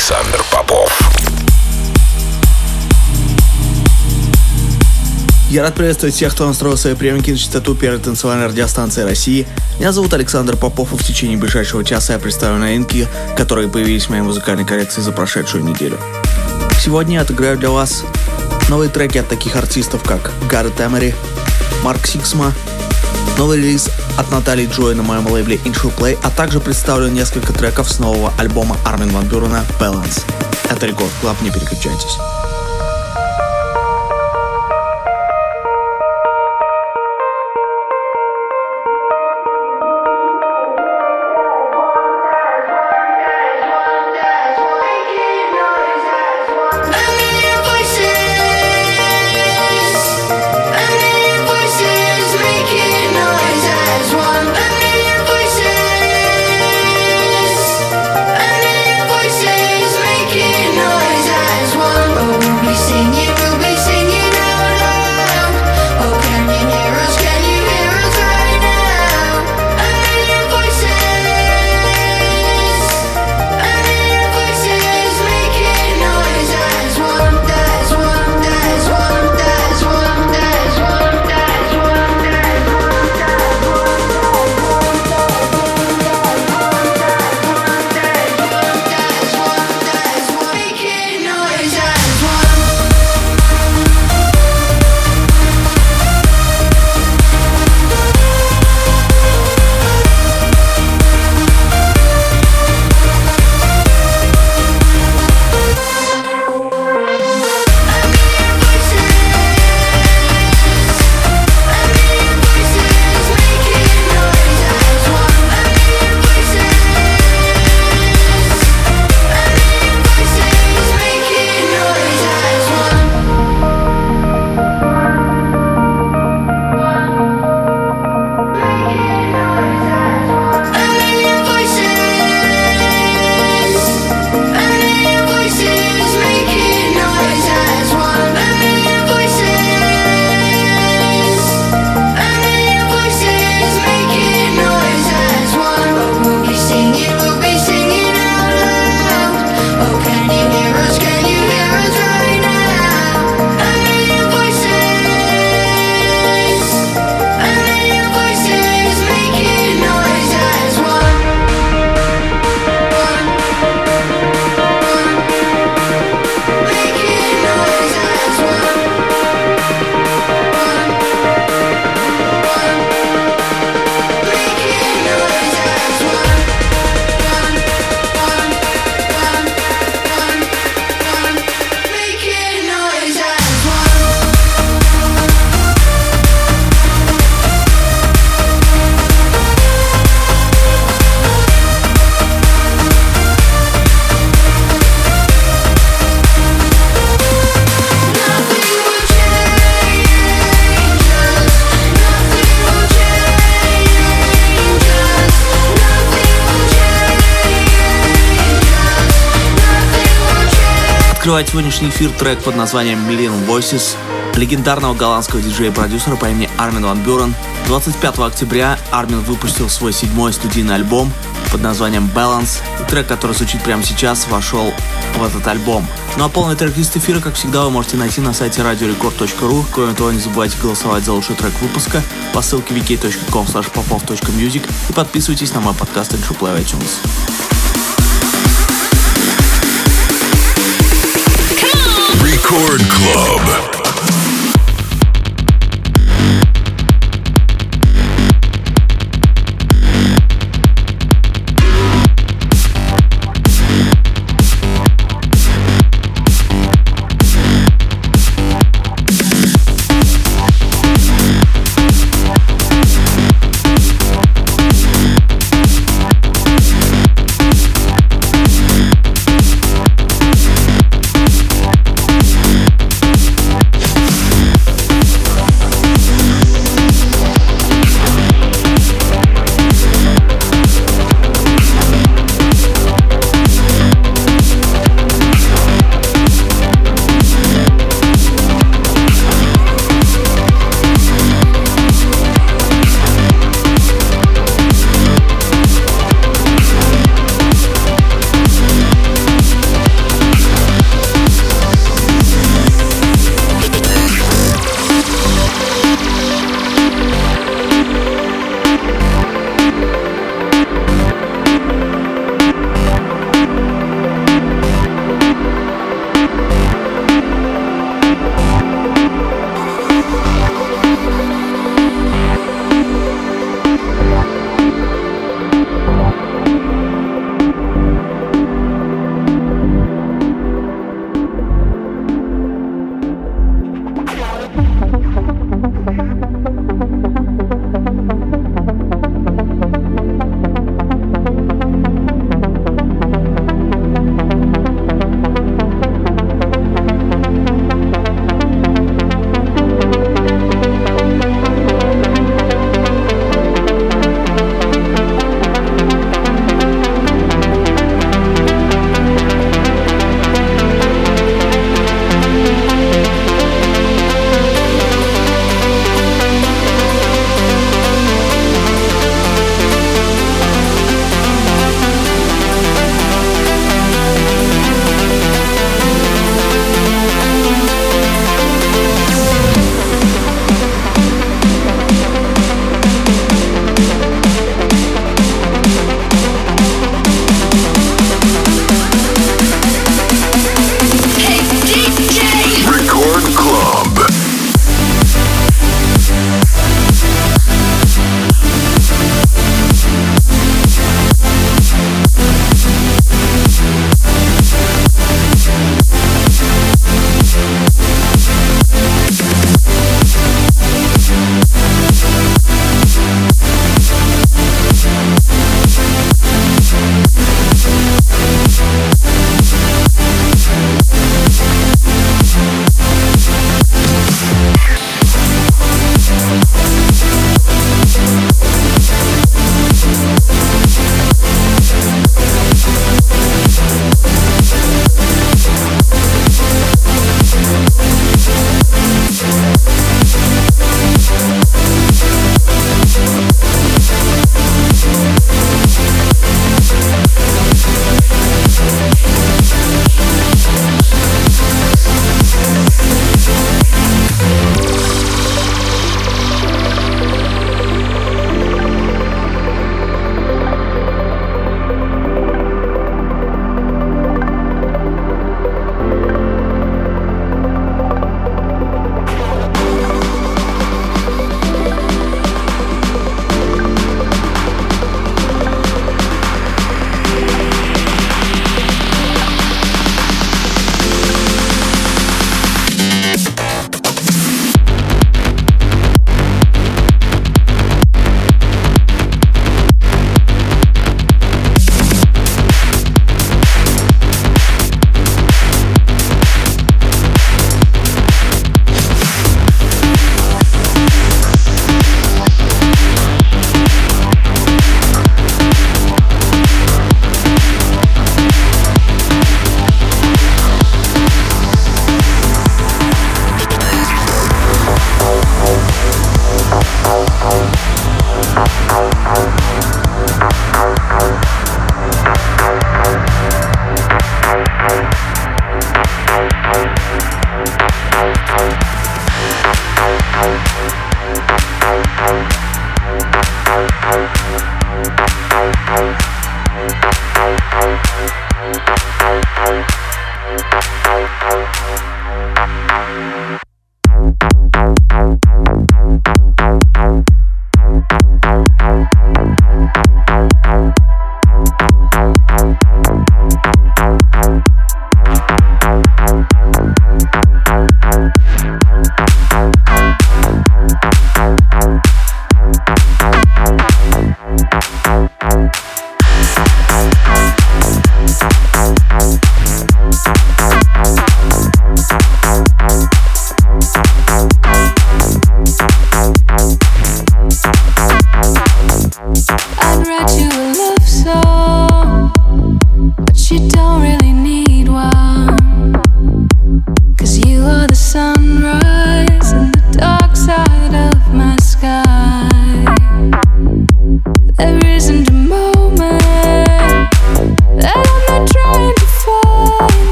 Александр Попов. Я рад приветствовать всех, кто настроил свои приемники на частоту первой танцевальной радиостанции России. Меня зовут Александр Попов, и в течение ближайшего часа я представлю новинки, которые появились в моей музыкальной коллекции за прошедшую неделю. Сегодня я отыграю для вас новые треки от таких артистов, как Гаррет Эмери, Марк Сиксма, новый релиз от Натальи Джой на моем лейбле Interplay, а также представлю несколько треков с нового альбома Армин Ван Бюрена Balance. Это Рекорд Клаб, не переключайтесь. Сегодняшний эфир трек под названием Million Voices легендарного голландского диджея-продюсера по имени Армин Ван Бюрен. 25 октября Армин выпустил свой седьмой студийный альбом под названием Balance. И трек, который звучит прямо сейчас, вошел в этот альбом. Ну а полный трек-лист эфира, как всегда, вы можете найти на сайте radiorecord.ru. Кроме того, не забывайте голосовать за лучший трек выпуска по ссылке wiki.com popov.music и подписывайтесь на мой подкаст Intro Play iTunes. Record Club.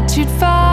attitude far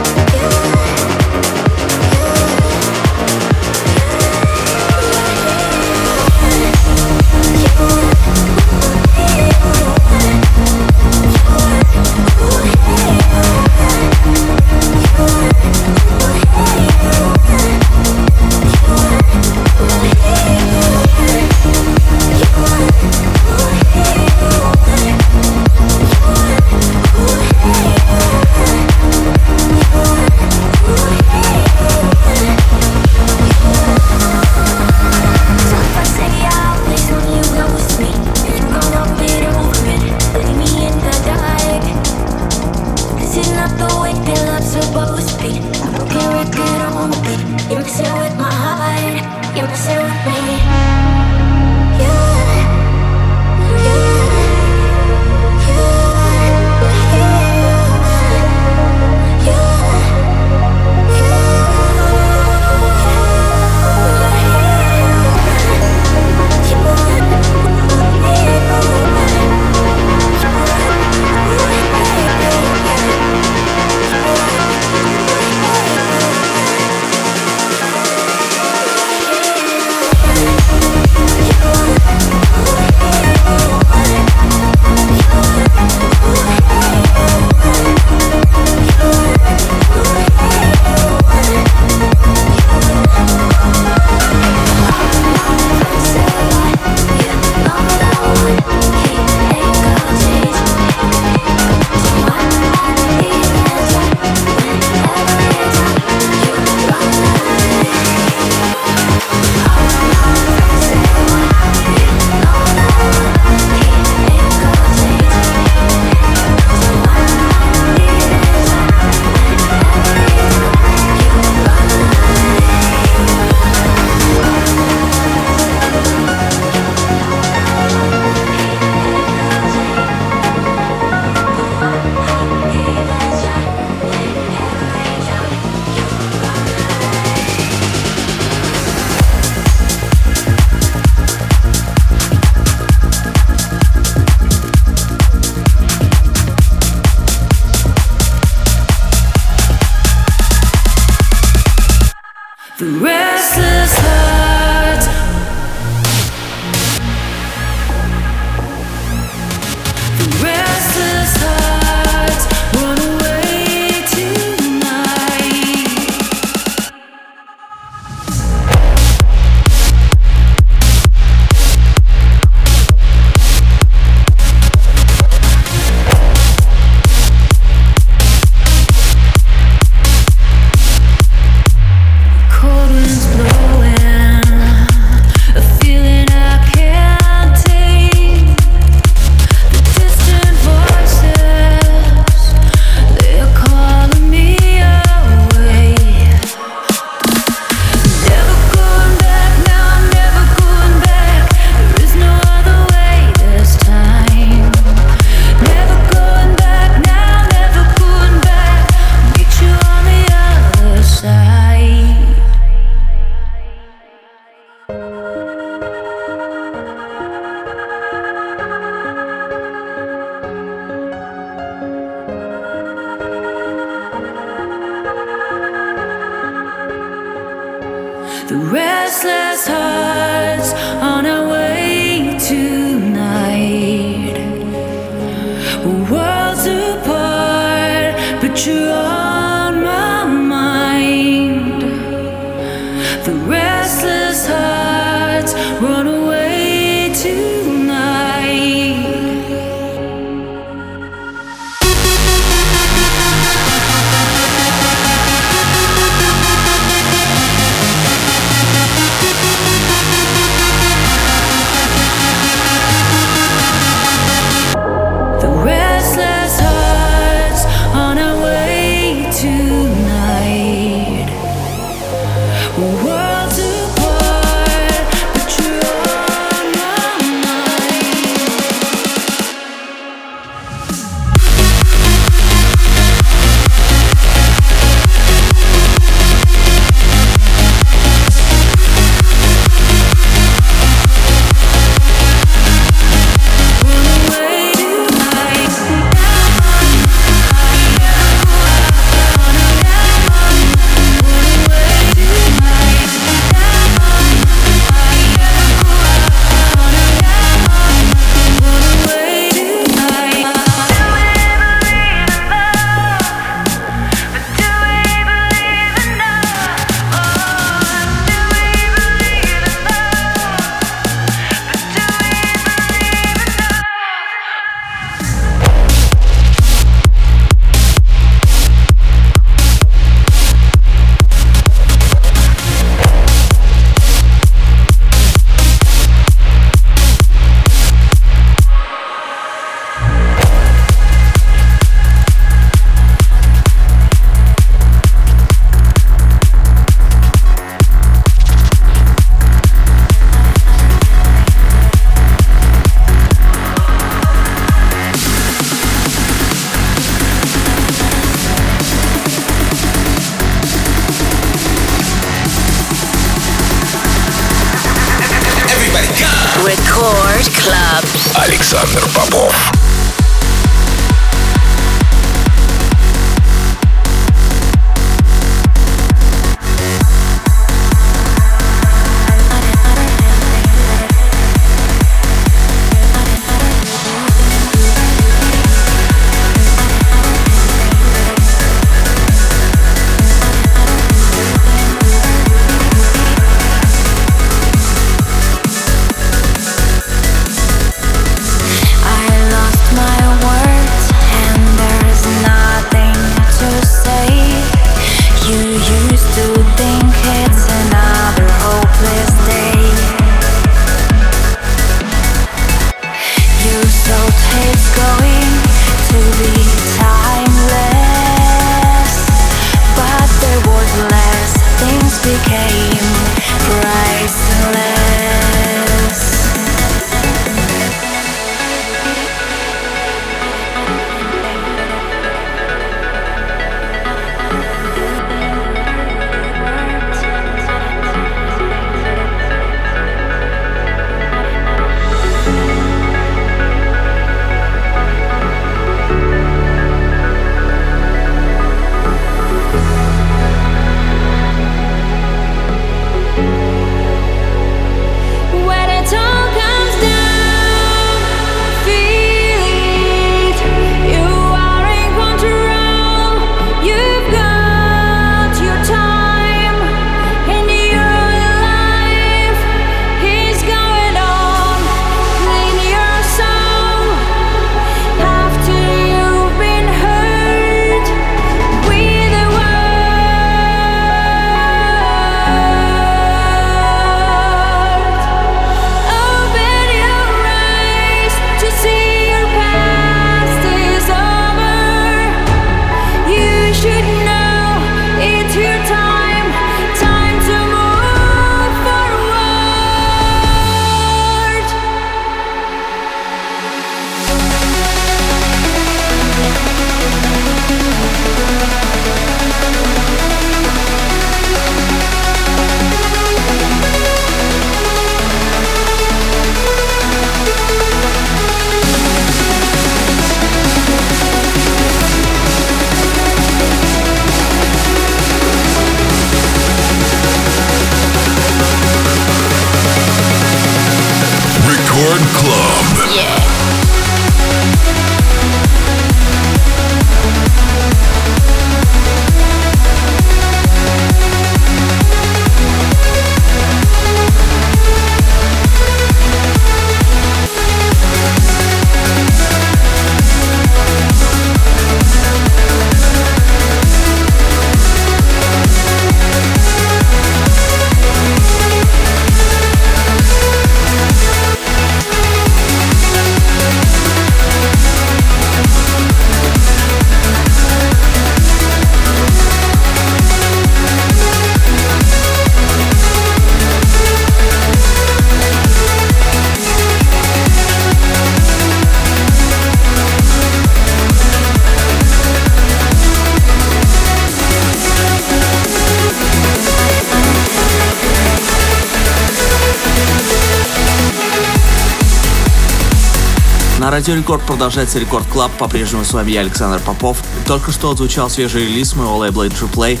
Радио Рекорд продолжается Record Club. По-прежнему с вами я, Александр Попов. Только что отзвучал свежий релиз моего лейбла Play.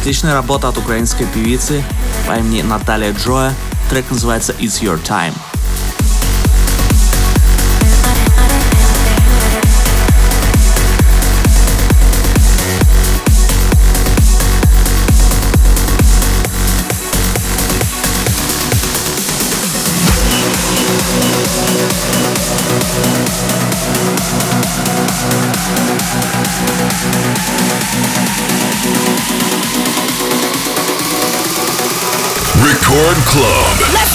Отличная работа от украинской певицы по имени Наталья Джоя. Трек называется It's Your Time. Record Club. Let's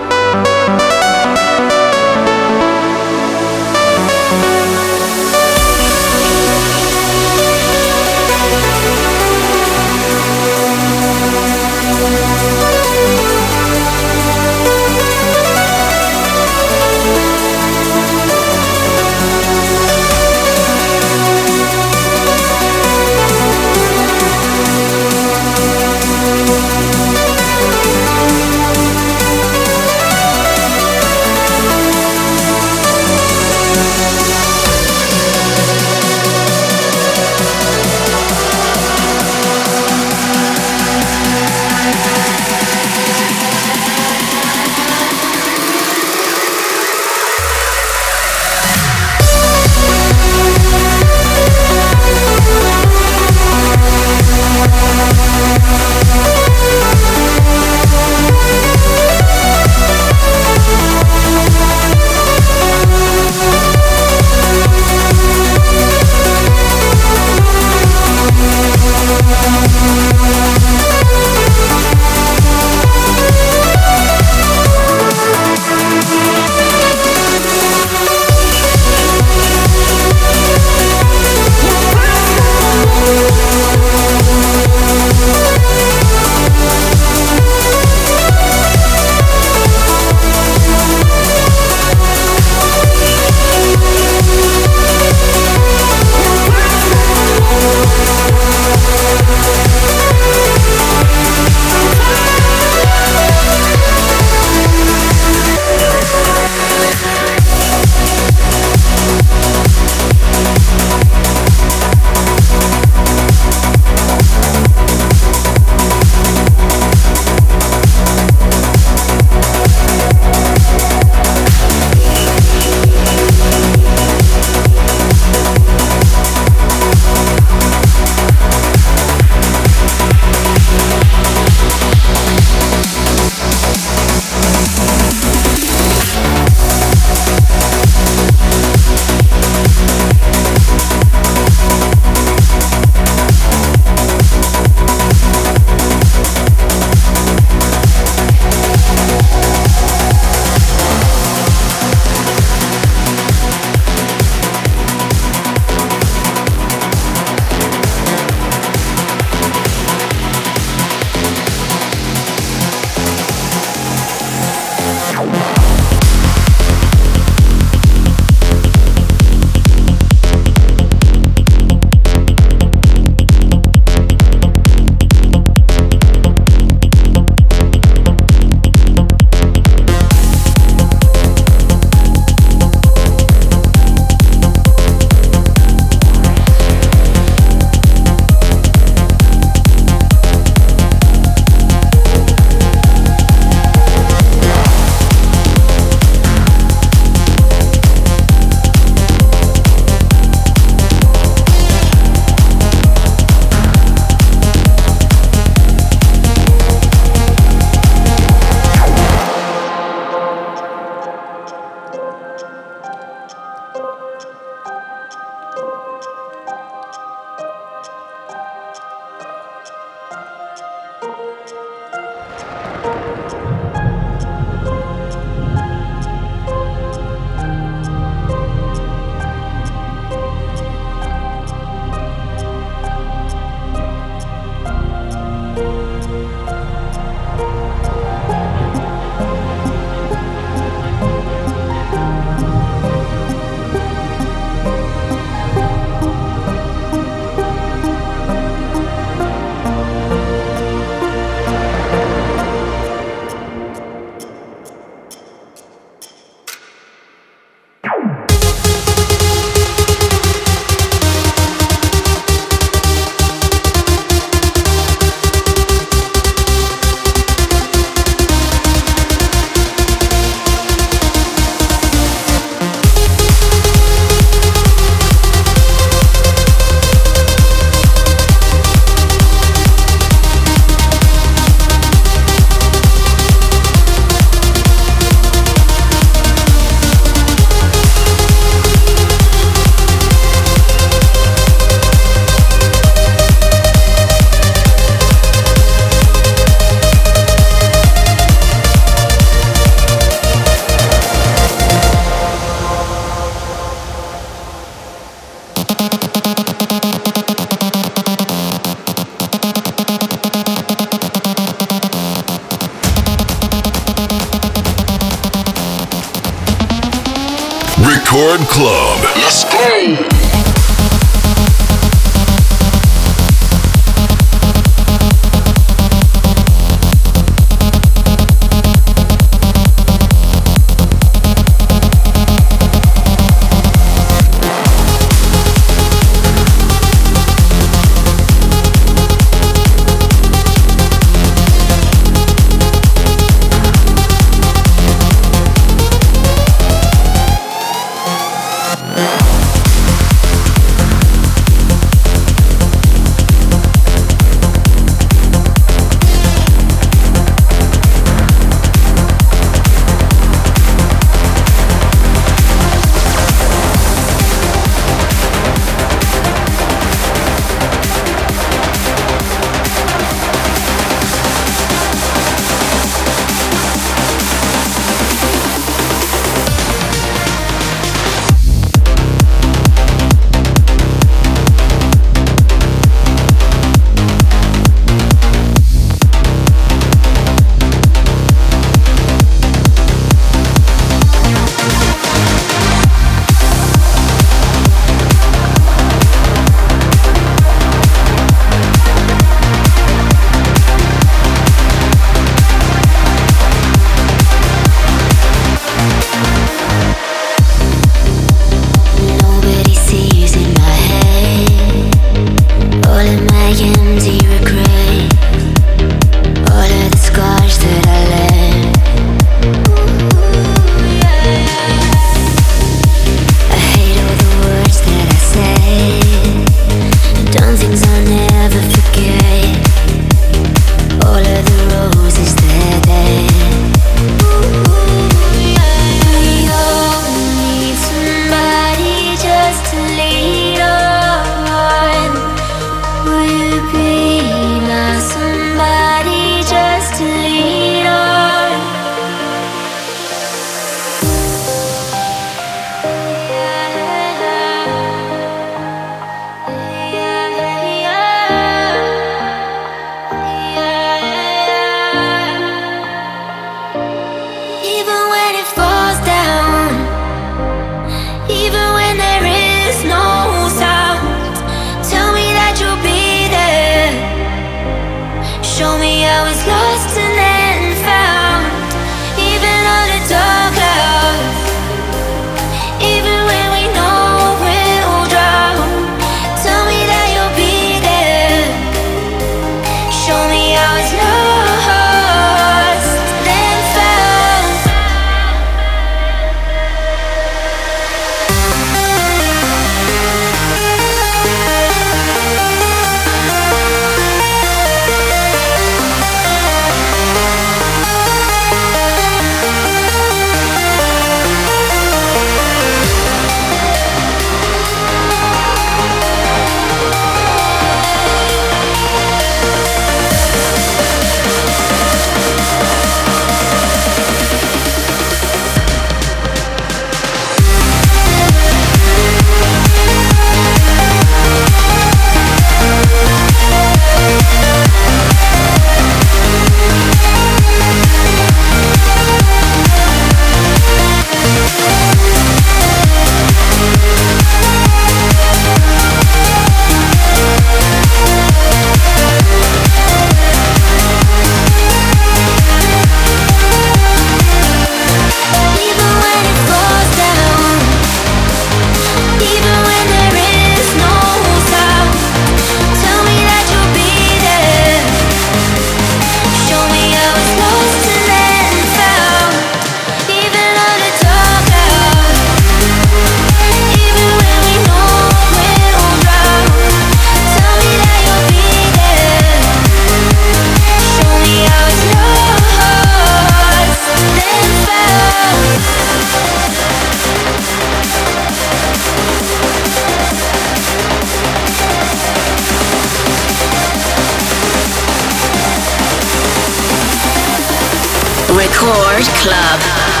Record Club.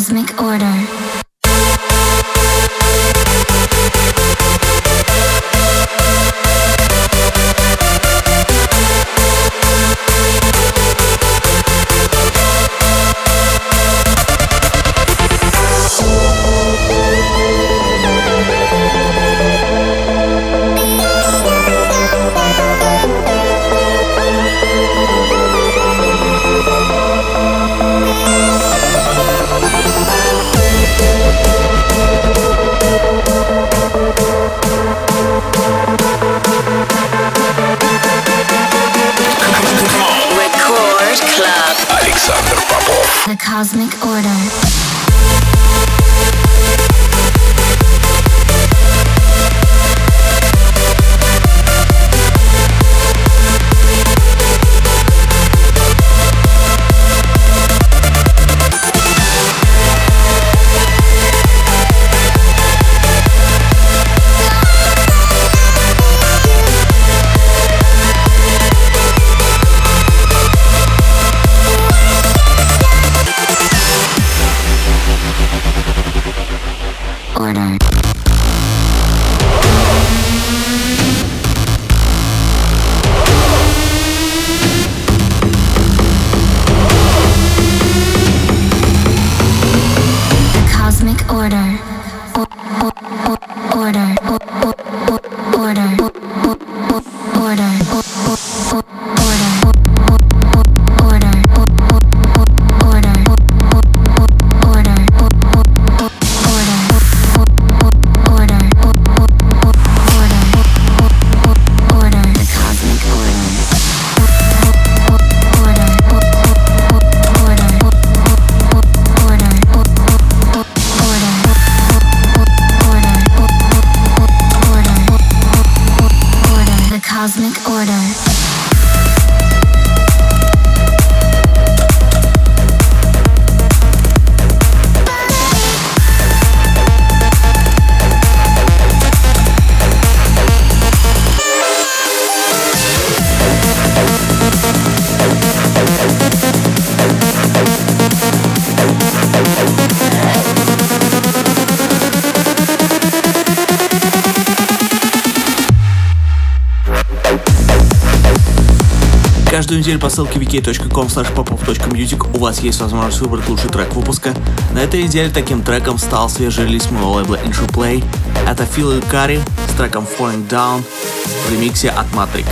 Cosmic order. По ссылке wiki.com popov.music у вас есть возможность выбрать лучший трек выпуска. На этой неделе таким треком стал свежий релиз моего лейбла Intro Play. Это Фил Икари с треком Falling Down в ремиксе от Matrix.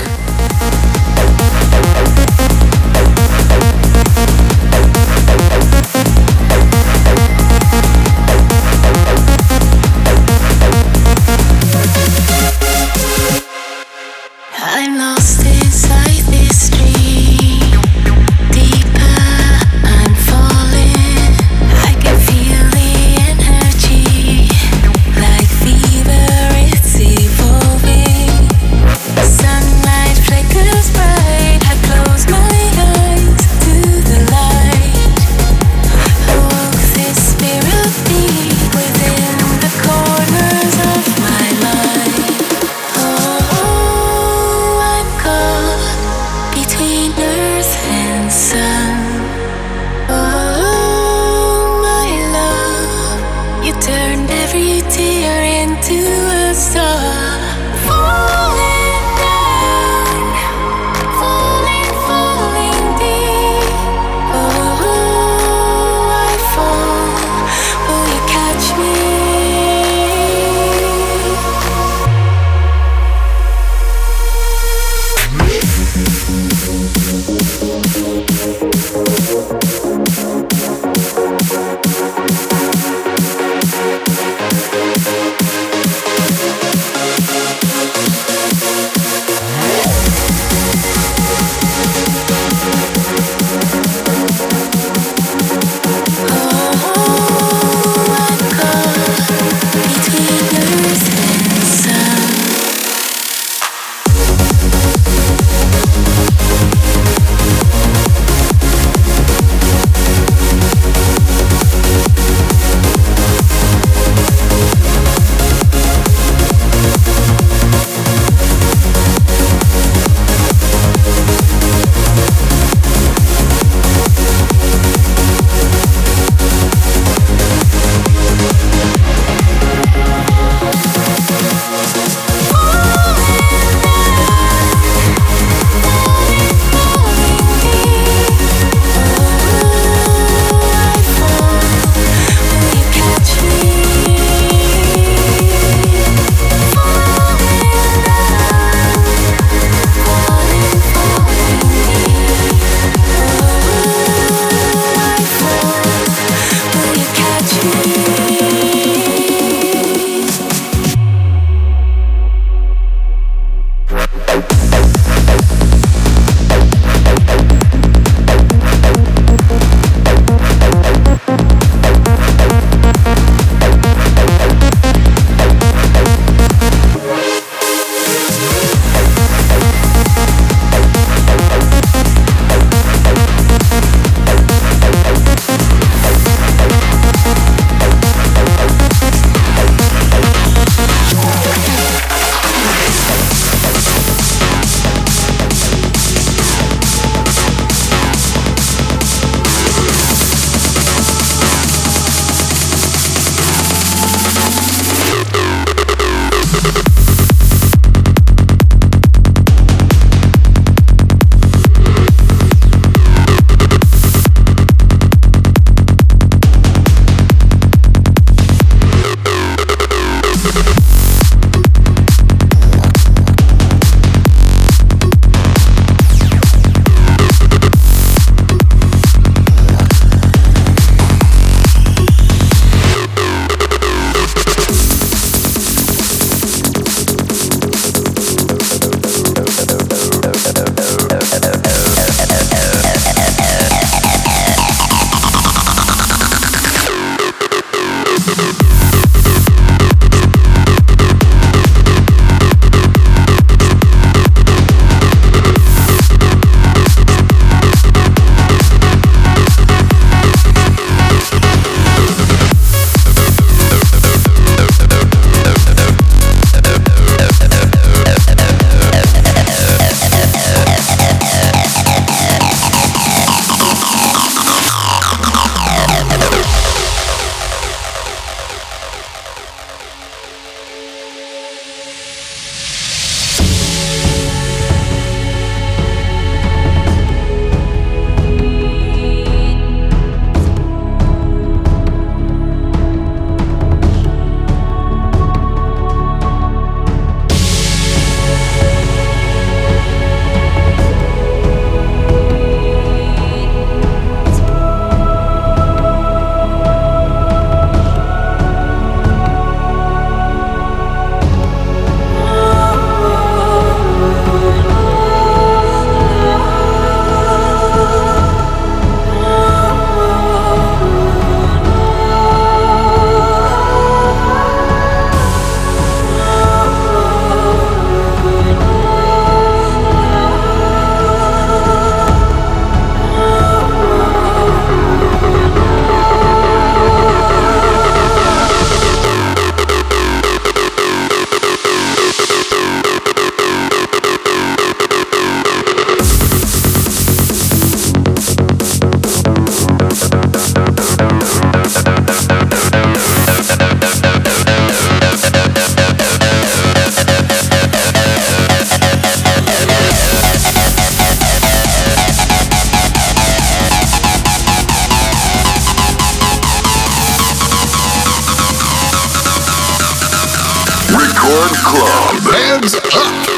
Record Club. Hands up!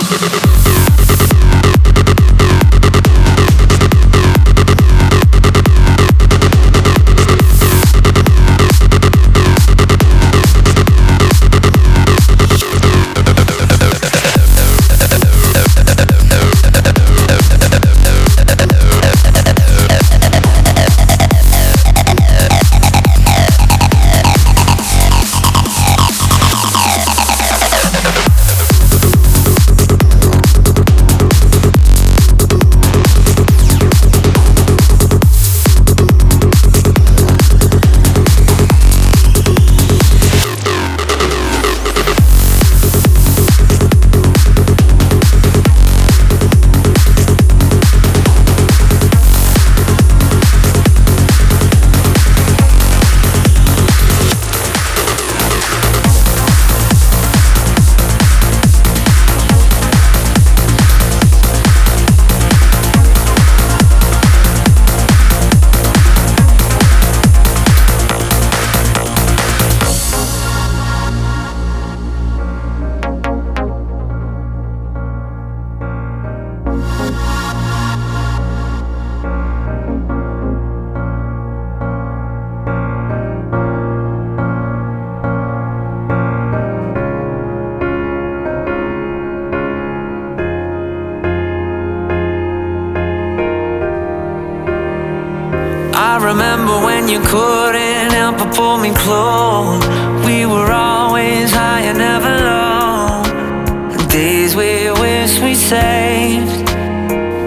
saved.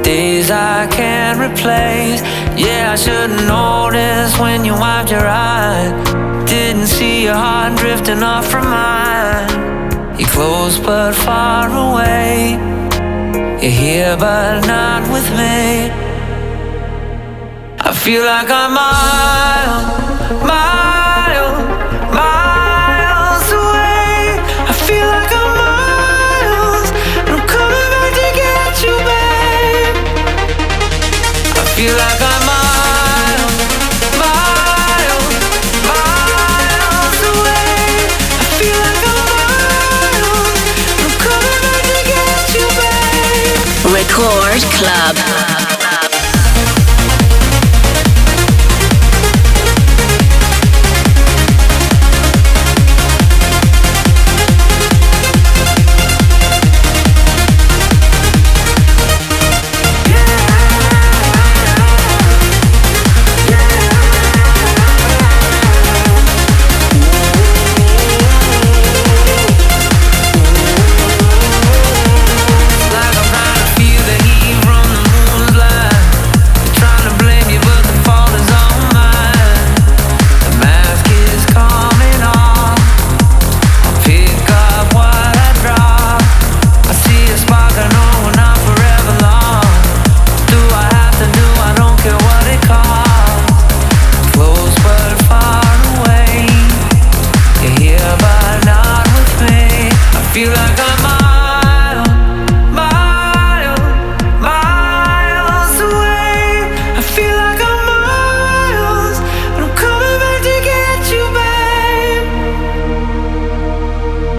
Days I can't replace. Yeah, I should've noticed when you wiped your eyes. Didn't see your heart drifting off from mine. You're close but far away. You're here but not with me. I feel like I'm miles Club.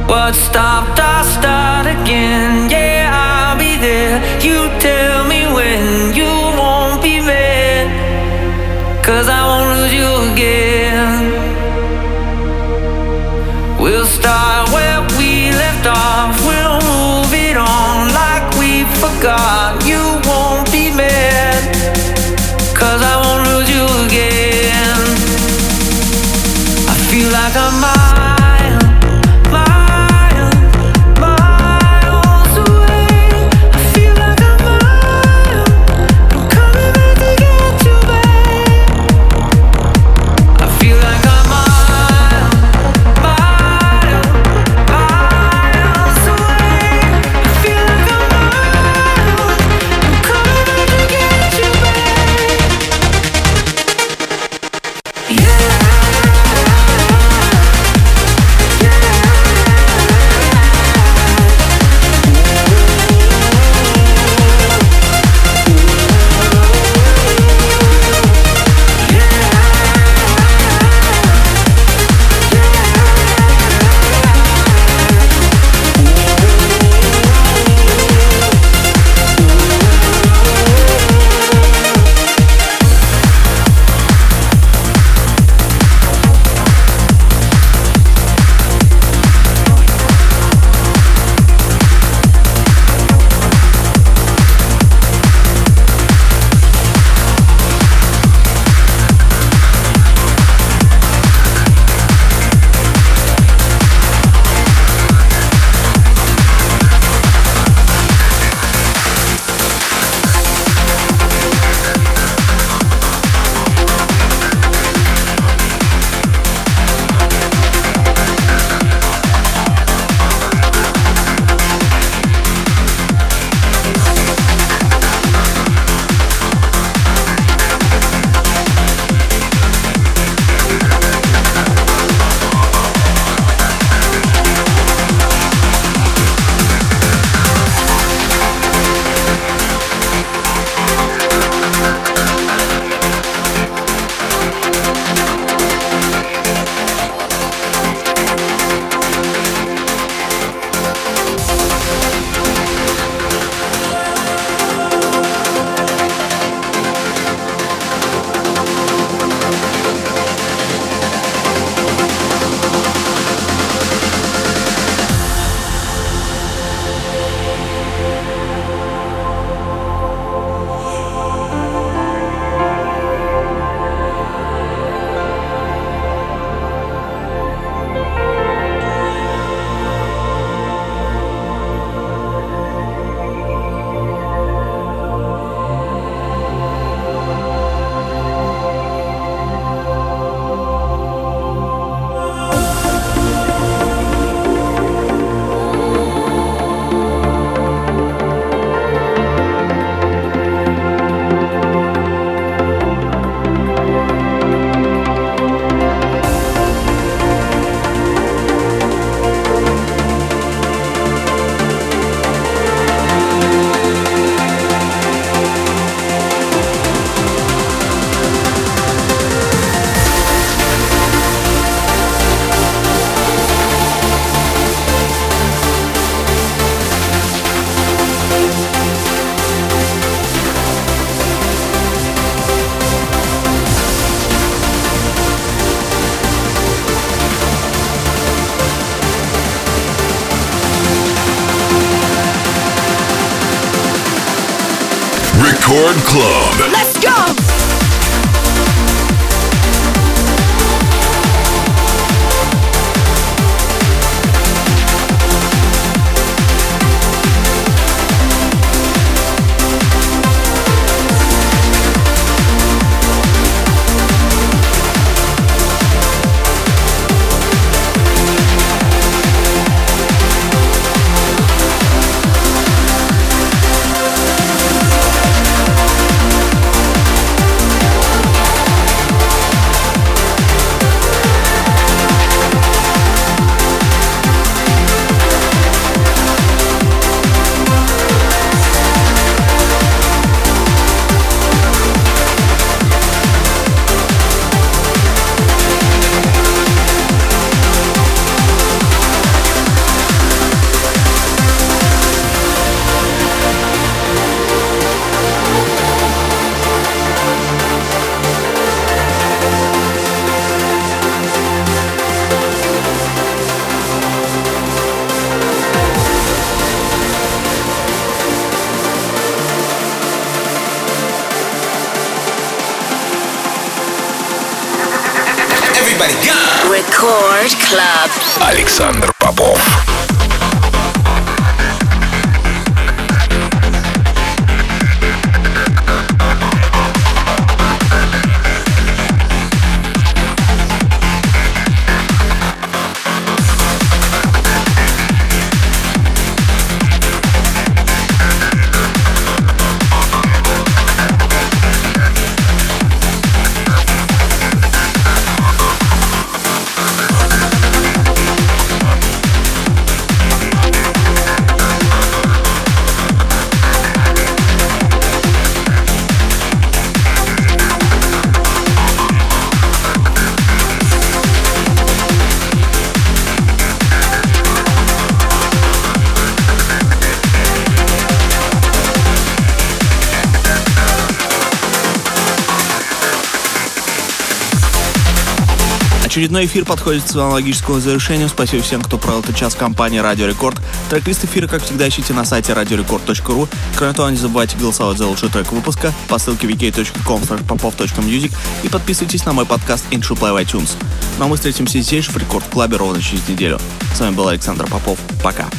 What stopped us start again? Yeah. Club. Очередной эфир подходит к своему логическому завершению. Спасибо всем, кто провел этот час в компании Радио Рекорд. Трек-лист эфира, как всегда, ищите на сайте radiorecord.ru. Кроме того, не забывайте голосовать за лучший трек выпуска по ссылке vk.com popov.music и подписывайтесь на мой подкаст Intro Play в iTunes. Ну а мы встретимся здесь же в Рекорд Клабе ровно через неделю. С вами был Александр Попов. Пока.